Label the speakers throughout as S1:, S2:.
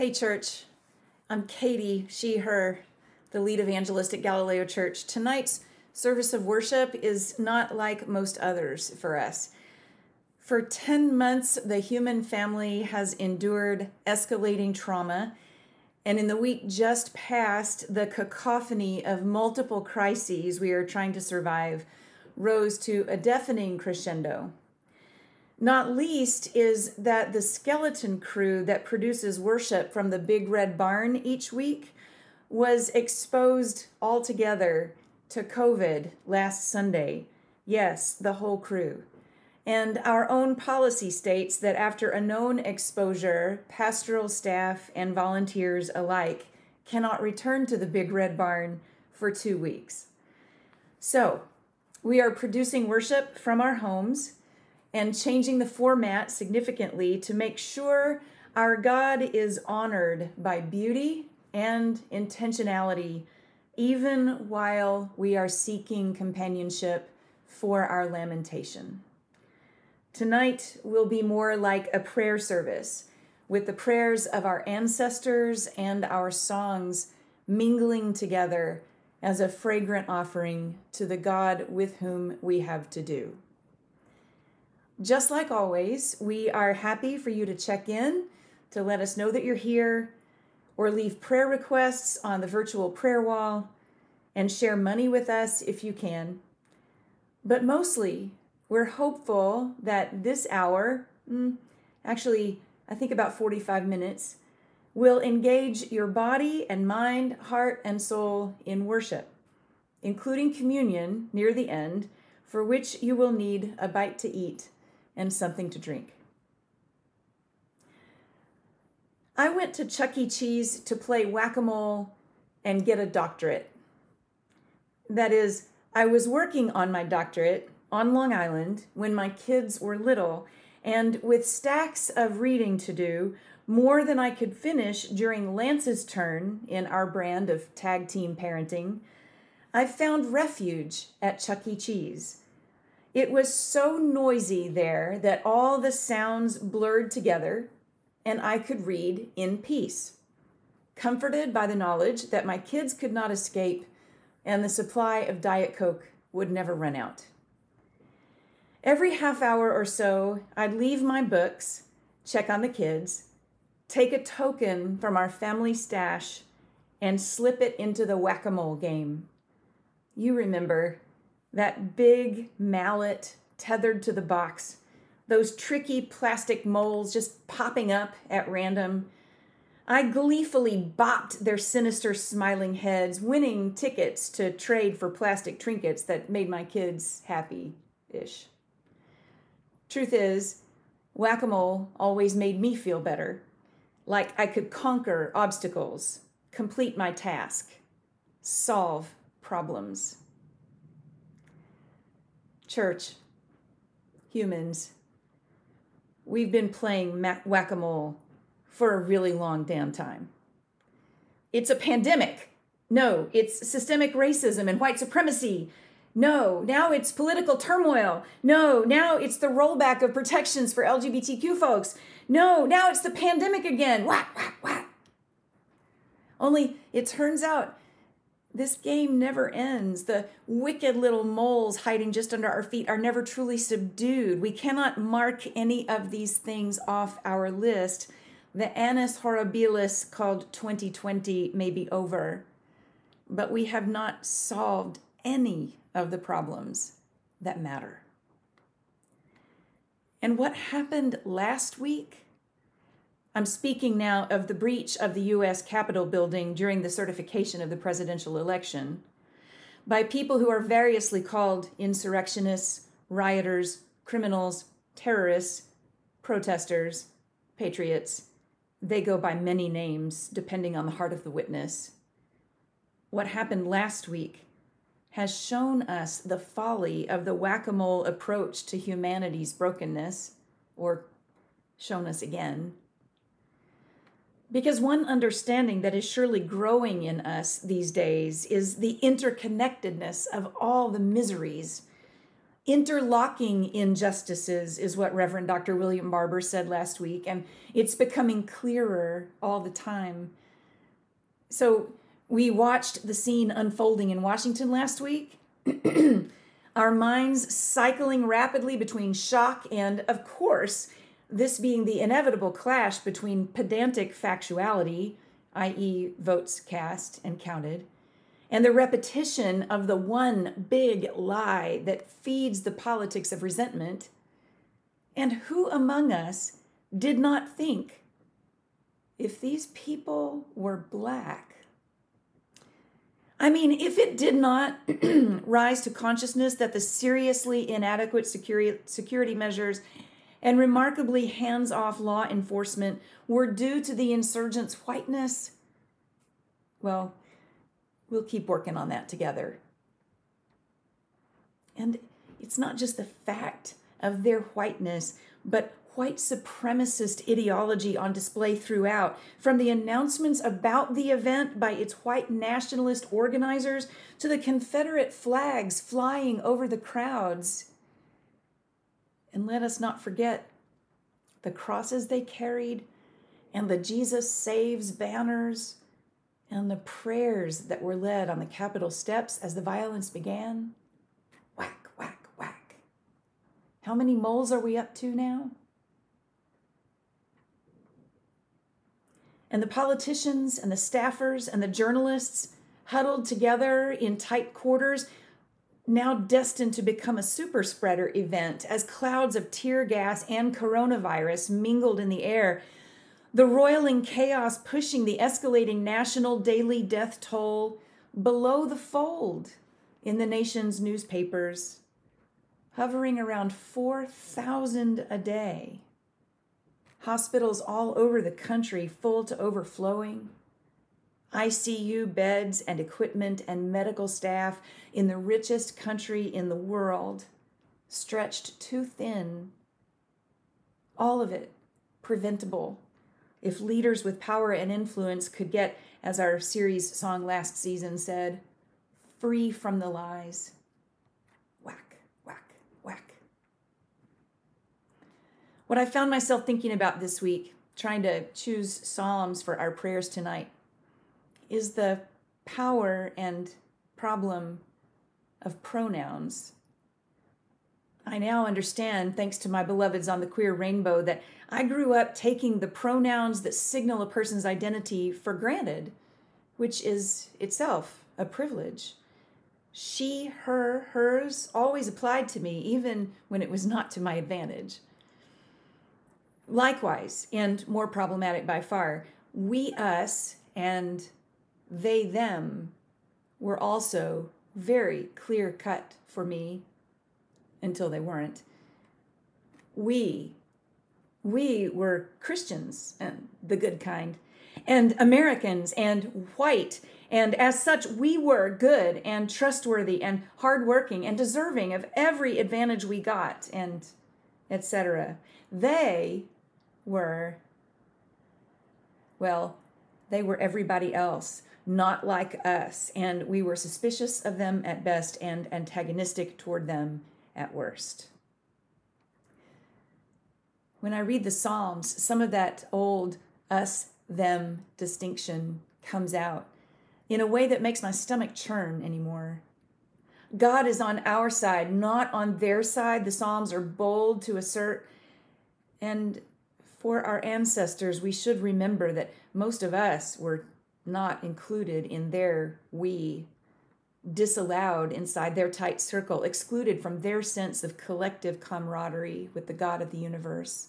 S1: Hey, church. I'm Katie, she, her, the lead evangelist at Galileo Church. Tonight's service of worship is not like most others for us. For 10 months, the human family has endured escalating trauma. And in the week just past, the cacophony of multiple crises we are trying to survive rose to a deafening crescendo. Not least is that the skeleton crew that produces worship from the Big Red Barn each week was exposed altogether to COVID last Sunday. Yes, the whole crew. And our own policy states that after a known exposure, pastoral staff and volunteers alike cannot return to the Big Red Barn for two weeks. So, we are producing worship from our homes and changing the format significantly to make sure our God is honored by beauty and intentionality, even while we are seeking companionship for our lamentation. Tonight will be more like a prayer service with the prayers of our ancestors and our songs mingling together as a fragrant offering to the God with whom we have to do. Just like always, we are happy for you to check in to let us know that you're here or leave prayer requests on the virtual prayer wall and share money with us if you can. But mostly, we're hopeful that this hour, mm, actually, I think about 45 minutes, will engage your body and mind, heart, and soul in worship, including communion near the end, for which you will need a bite to eat and something to drink. I went to Chuck E. Cheese to play whack a mole and get a doctorate. That is, I was working on my doctorate on Long Island when my kids were little, and with stacks of reading to do, more than I could finish during Lance's turn in our brand of tag team parenting, I found refuge at Chuck E. Cheese. It was so noisy there that all the sounds blurred together, and I could read in peace, comforted by the knowledge that my kids could not escape and the supply of Diet Coke would never run out. Every half hour or so, I'd leave my books, check on the kids, take a token from our family stash, and slip it into the whack a mole game. You remember that big mallet tethered to the box, those tricky plastic moles just popping up at random. I gleefully bopped their sinister smiling heads, winning tickets to trade for plastic trinkets that made my kids happy ish. Truth is, whack a mole always made me feel better, like I could conquer obstacles, complete my task, solve problems. Church, humans, we've been playing whack a mole for a really long damn time. It's a pandemic. No, it's systemic racism and white supremacy. No, now it's political turmoil. No, now it's the rollback of protections for LGBTQ folks. No, now it's the pandemic again. Whack, whack, whack. Only it turns out this game never ends. The wicked little moles hiding just under our feet are never truly subdued. We cannot mark any of these things off our list. The annus horribilis called 2020 may be over, but we have not solved any of the problems that matter. And what happened last week I'm speaking now of the breach of the U.S. Capitol building during the certification of the presidential election by people who are variously called insurrectionists, rioters, criminals, terrorists, protesters, patriots, they go by many names depending on the heart of the witness. What happened last week has shown us the folly of the whack a mole approach to humanity's brokenness, or shown us again. Because one understanding that is surely growing in us these days is the interconnectedness of all the miseries. Interlocking injustices is what Reverend Dr. William Barber said last week, and it's becoming clearer all the time. So, we watched the scene unfolding in Washington last week. Our minds cycling rapidly between shock and, of course, this being the inevitable clash between pedantic factuality, i.e., votes cast and counted, and the repetition of the one big lie that feeds the politics of resentment. And who among us did not think if these people were black? I mean, if it did not rise to consciousness that the seriously inadequate security, security measures and remarkably hands off law enforcement were due to the insurgents' whiteness, well, we'll keep working on that together. And it's not just the fact of their whiteness, but white supremacist ideology on display throughout, from the announcements about the event by its white nationalist organizers to the Confederate flags flying over the crowds. And let us not forget the crosses they carried and the Jesus Saves banners and the prayers that were led on the Capitol steps as the violence began. Whack, whack, whack. How many moles are we up to now? And the politicians and the staffers and the journalists huddled together in tight quarters now destined to become a super spreader event as clouds of tear gas and coronavirus mingled in the air. The roiling chaos pushing the escalating national daily death toll below the fold in the nation's newspapers, hovering around 4,000 a day. Hospitals all over the country full to overflowing ICU beds and equipment and medical staff in the richest country in the world, stretched too thin. All of it preventable if leaders with power and influence could get, as our series song last season said, free from the lies. Whack, whack, whack. What I found myself thinking about this week, trying to choose Psalms for our prayers tonight, is the power and problem of pronouns. I now understand, thanks to my beloveds on the queer rainbow, that I grew up taking the pronouns that signal a person's identity for granted, which is itself a privilege. She, her, hers always applied to me, even when it was not to my advantage. Likewise, and more problematic by far, we, us, and they them were also very clear cut for me until they weren't. We, we were Christians, and the good kind, and Americans, and white, and as such, we were good and trustworthy and hardworking and deserving of every advantage we got, and etc. They were, well, they were everybody else not like us, and we were suspicious of them at best and antagonistic toward them at worst. When I read the Psalms, some of that old us them distinction comes out in a way that makes my stomach churn anymore. God is on our side, not on their side. The Psalms are bold to assert. And for our ancestors, we should remember that most of us were not included in their we, disallowed inside their tight circle, excluded from their sense of collective camaraderie with the God of the universe.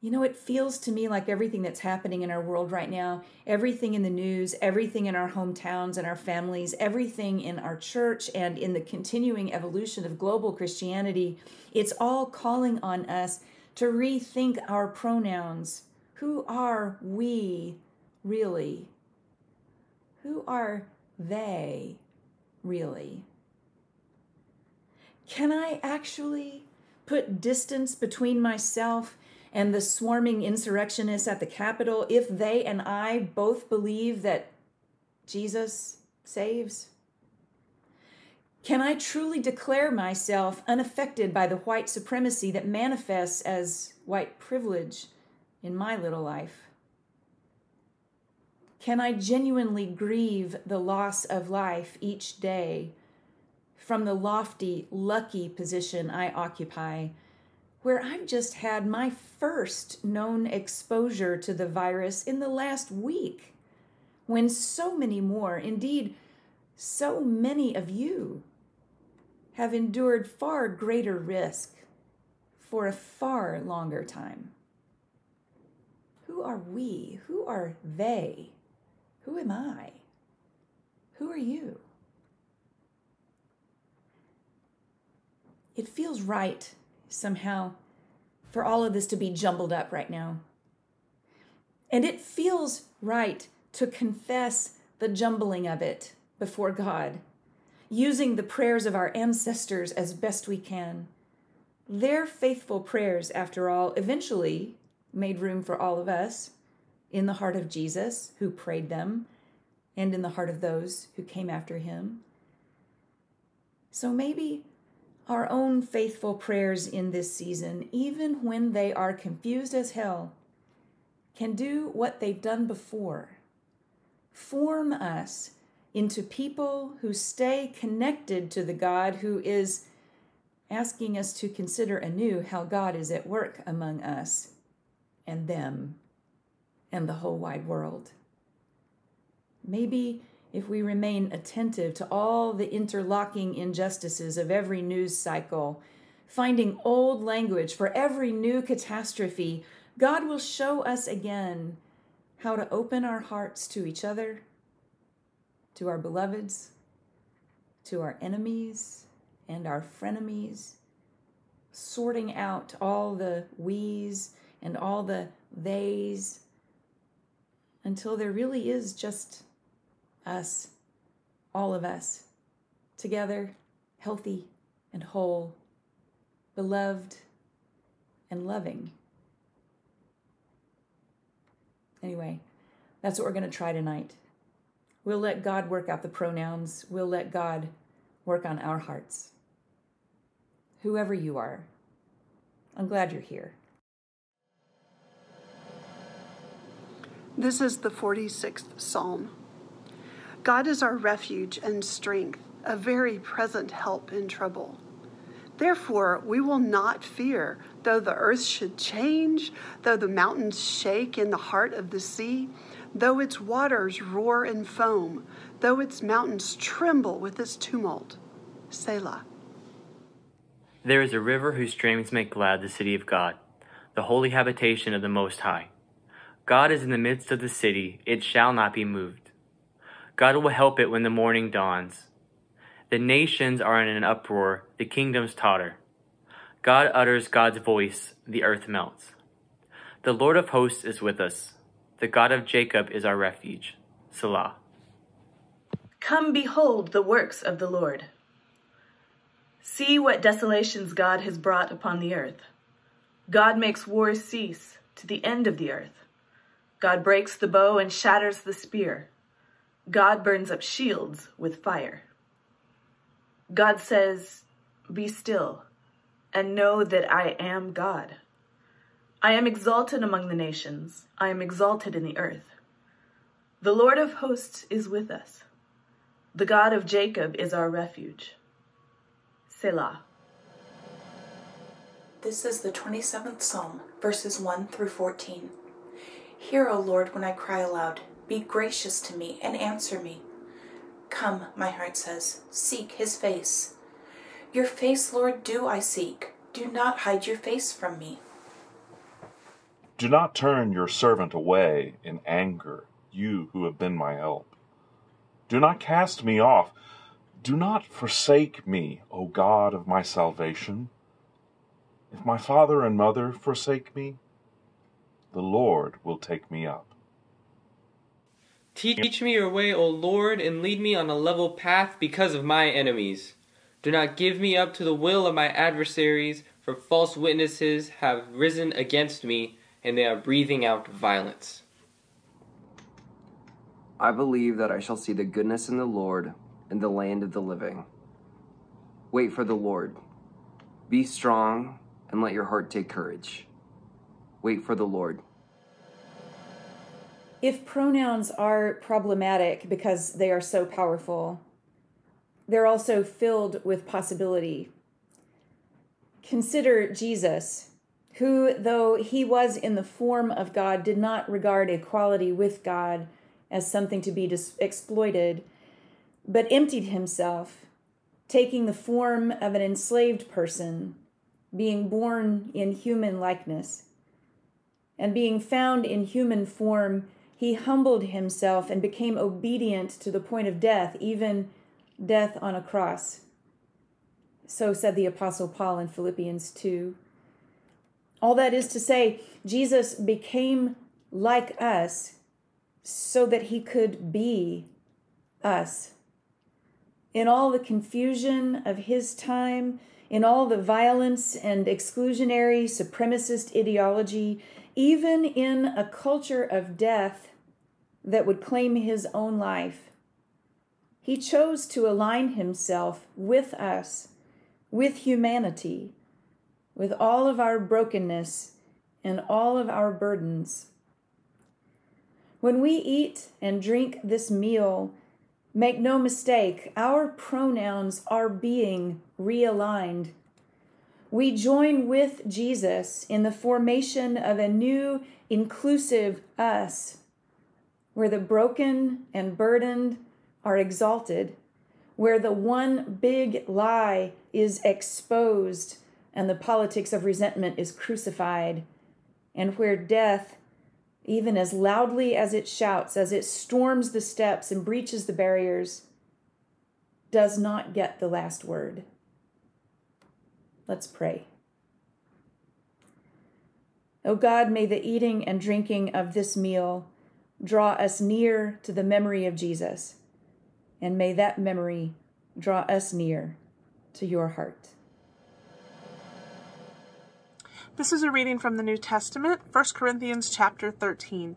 S1: You know, it feels to me like everything that's happening in our world right now, everything in the news, everything in our hometowns and our families, everything in our church, and in the continuing evolution of global Christianity, it's all calling on us to rethink our pronouns. Who are we really? Who are they really? Can I actually put distance between myself and the swarming insurrectionists at the Capitol if they and I both believe that Jesus saves? Can I truly declare myself unaffected by the white supremacy that manifests as white privilege in my little life? Can I genuinely grieve the loss of life each day from the lofty, lucky position I occupy, where I've just had my first known exposure to the virus in the last week, when so many more, indeed, so many of you, have endured far greater risk for a far longer time? Who are we? Who are they? Who am I? Who are you? It feels right somehow for all of this to be jumbled up right now. And it feels right to confess the jumbling of it before God, using the prayers of our ancestors as best we can. Their faithful prayers, after all, eventually made room for all of us in the heart of Jesus, who prayed them, and in the heart of those who came after him. So maybe our own faithful prayers in this season, even when they are confused as hell, can do what they've done before form us into people who stay connected to the God who is asking us to consider anew how God is at work among us and them and the whole wide world. Maybe if we remain attentive to all the interlocking injustices of every news cycle, finding old language for every new catastrophe, God will show us again how to open our hearts to each other, to our beloveds, to our enemies and our frenemies, sorting out all the we's and all the they's until there really is just us, all of us, together, healthy and whole, beloved and loving. Anyway, that's what we're going to try tonight. We'll let God work out the pronouns. We'll let God work on our hearts. Whoever you are, I'm glad you're here.
S2: This is the 46th Psalm. God is our refuge and strength, a very present help in trouble. Therefore, we will not fear, though the earth should change, though the mountains shake in the heart of the sea, though its waters roar and foam, though its mountains tremble with its tumult. Selah.
S3: There is a river whose streams make glad the city of God, the holy habitation of the Most High. God is in the midst of the city, it shall not be moved. God will help it when the morning dawns. The nations are in an uproar, the kingdoms totter. God utters God's voice, the earth melts. The Lord of hosts is with us. The God of Jacob is our refuge. Selah.
S4: Come behold the works of the Lord. See what desolations God has brought upon the earth. God makes wars cease to the end of the earth. God breaks the bow and shatters the spear. God burns up shields with fire. God says, Be still and know that I am God. I am exalted among the nations, I am exalted in the earth. The Lord of hosts is with us. The God of Jacob is our refuge. Selah.
S5: This is the 27th Psalm, verses 1 through 14. Hear, O Lord, when I cry aloud. Be gracious to me and answer me. Come, my heart says, seek his face. Your face, Lord, do I seek. Do not hide your face from me.
S6: Do not turn your servant away in anger, you who have been my help. Do not cast me off. Do not forsake me, O God of my salvation. If my father and mother forsake me, the Lord will take me up.
S7: Teach me your way, O Lord, and lead me on a level path because of my enemies. Do not give me up to the will of my adversaries, for false witnesses have risen against me, and they are breathing out violence.
S8: I believe that I shall see the goodness in the Lord in the land of the living. Wait for the Lord. Be strong and let your heart take courage. Wait for the Lord.
S1: If pronouns are problematic because they are so powerful, they're also filled with possibility. Consider Jesus, who, though he was in the form of God, did not regard equality with God as something to be dis- exploited, but emptied himself, taking the form of an enslaved person, being born in human likeness. And being found in human form, he humbled himself and became obedient to the point of death, even death on a cross. So said the Apostle Paul in Philippians 2. All that is to say, Jesus became like us so that he could be us. In all the confusion of his time, in all the violence and exclusionary supremacist ideology, even in a culture of death that would claim his own life. He chose to align himself with us, with humanity, with all of our brokenness and all of our burdens. When we eat and drink this meal, make no mistake, our pronouns are being realigned. We join with Jesus in the formation of a new, inclusive us, where the broken and burdened are exalted, where the one big lie is exposed and the politics of resentment is crucified, and where death even as loudly as it shouts, as it storms the steps and breaches the barriers, does not get the last word. Let's pray. O God, may the eating and drinking of this meal draw us near to the memory of Jesus, and may that memory draw us near to your heart.
S9: This is a reading from the New Testament, 1 Corinthians chapter 13.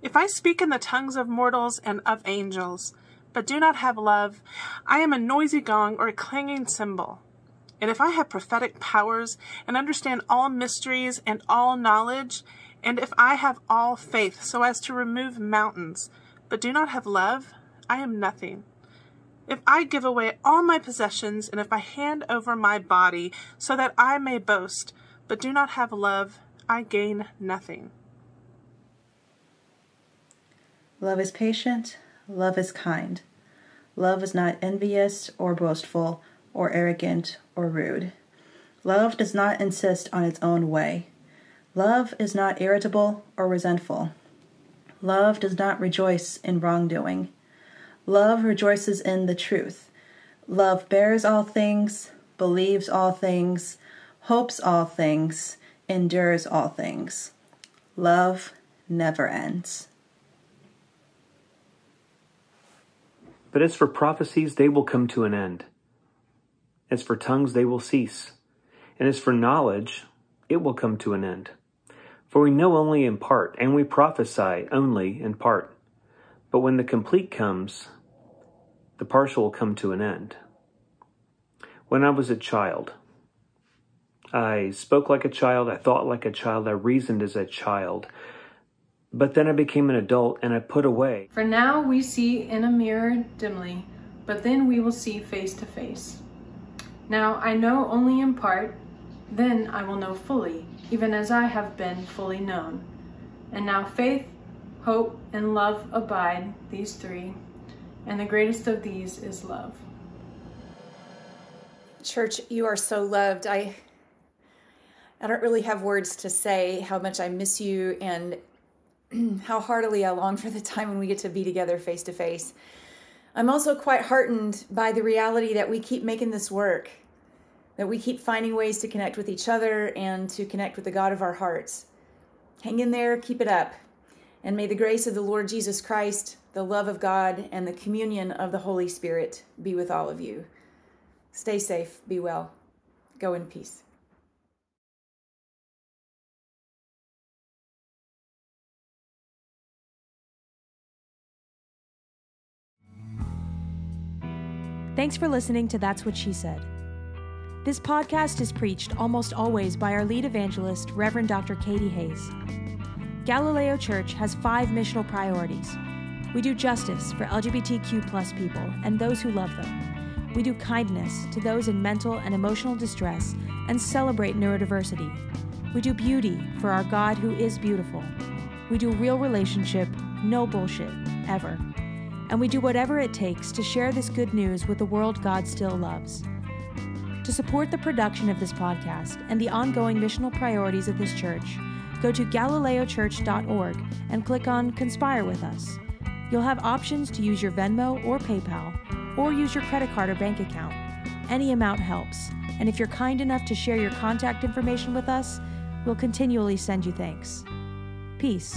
S9: If I speak in the tongues of mortals and of angels, but do not have love, I am a noisy gong or a clanging cymbal. And if I have prophetic powers and understand all mysteries and all knowledge, and if I have all faith so as to remove mountains, but do not have love, I am nothing. If I give away all my possessions, and if I hand over my body so that I may boast, but do not have love, I gain nothing.
S10: Love is patient, love is kind. Love is not envious or boastful or arrogant or rude. Love does not insist on its own way. Love is not irritable or resentful. Love does not rejoice in wrongdoing. Love rejoices in the truth. Love bears all things, believes all things, hopes all things, endures all things. Love never ends.
S11: But as for prophecies, they will come to an end. As for tongues, they will cease. And as for knowledge, it will come to an end. For we know only in part, and we prophesy only in part. But when the complete comes, the partial will come to an end. When I was a child, I spoke like a child, I thought like a child, I reasoned as a child. But then I became an adult and I put away.
S12: For now we see in a mirror dimly, but then we will see face to face. Now I know only in part, then I will know fully, even as I have been fully known. And now faith, hope, and love abide, these three, and the greatest of these is love.
S1: Church, you are so loved. I I don't really have words to say how much I miss you and how heartily I long for the time when we get to be together face to face. I'm also quite heartened by the reality that we keep making this work. that we keep finding ways to connect with each other and to connect with the God of our hearts. Hang in there, keep it up. And may the grace of the Lord Jesus Christ, the love of God, and the communion of the Holy Spirit be with all of you. Stay safe, be well, go in peace.
S13: Thanks for listening to That's What She Said. This podcast is preached almost always by our lead evangelist, Reverend Dr. Katie Hays. Galileo Church has five missional priorities. We do justice for LGBTQ plus people and those who love them. We do kindness to those in mental and emotional distress and celebrate neurodiversity. We do beauty for our God who is beautiful. We do real relationship, no bullshit, ever and we do whatever it takes to share this good news with the world God still loves. To support the production of this podcast and the ongoing missional priorities of this church, go to galileochurch.org and click on Conspire with Us. You'll have options to use your Venmo or PayPal, or use your credit card or bank account. Any amount helps, and if you're kind enough to share your contact information with us, we'll continually send you thanks. Peace.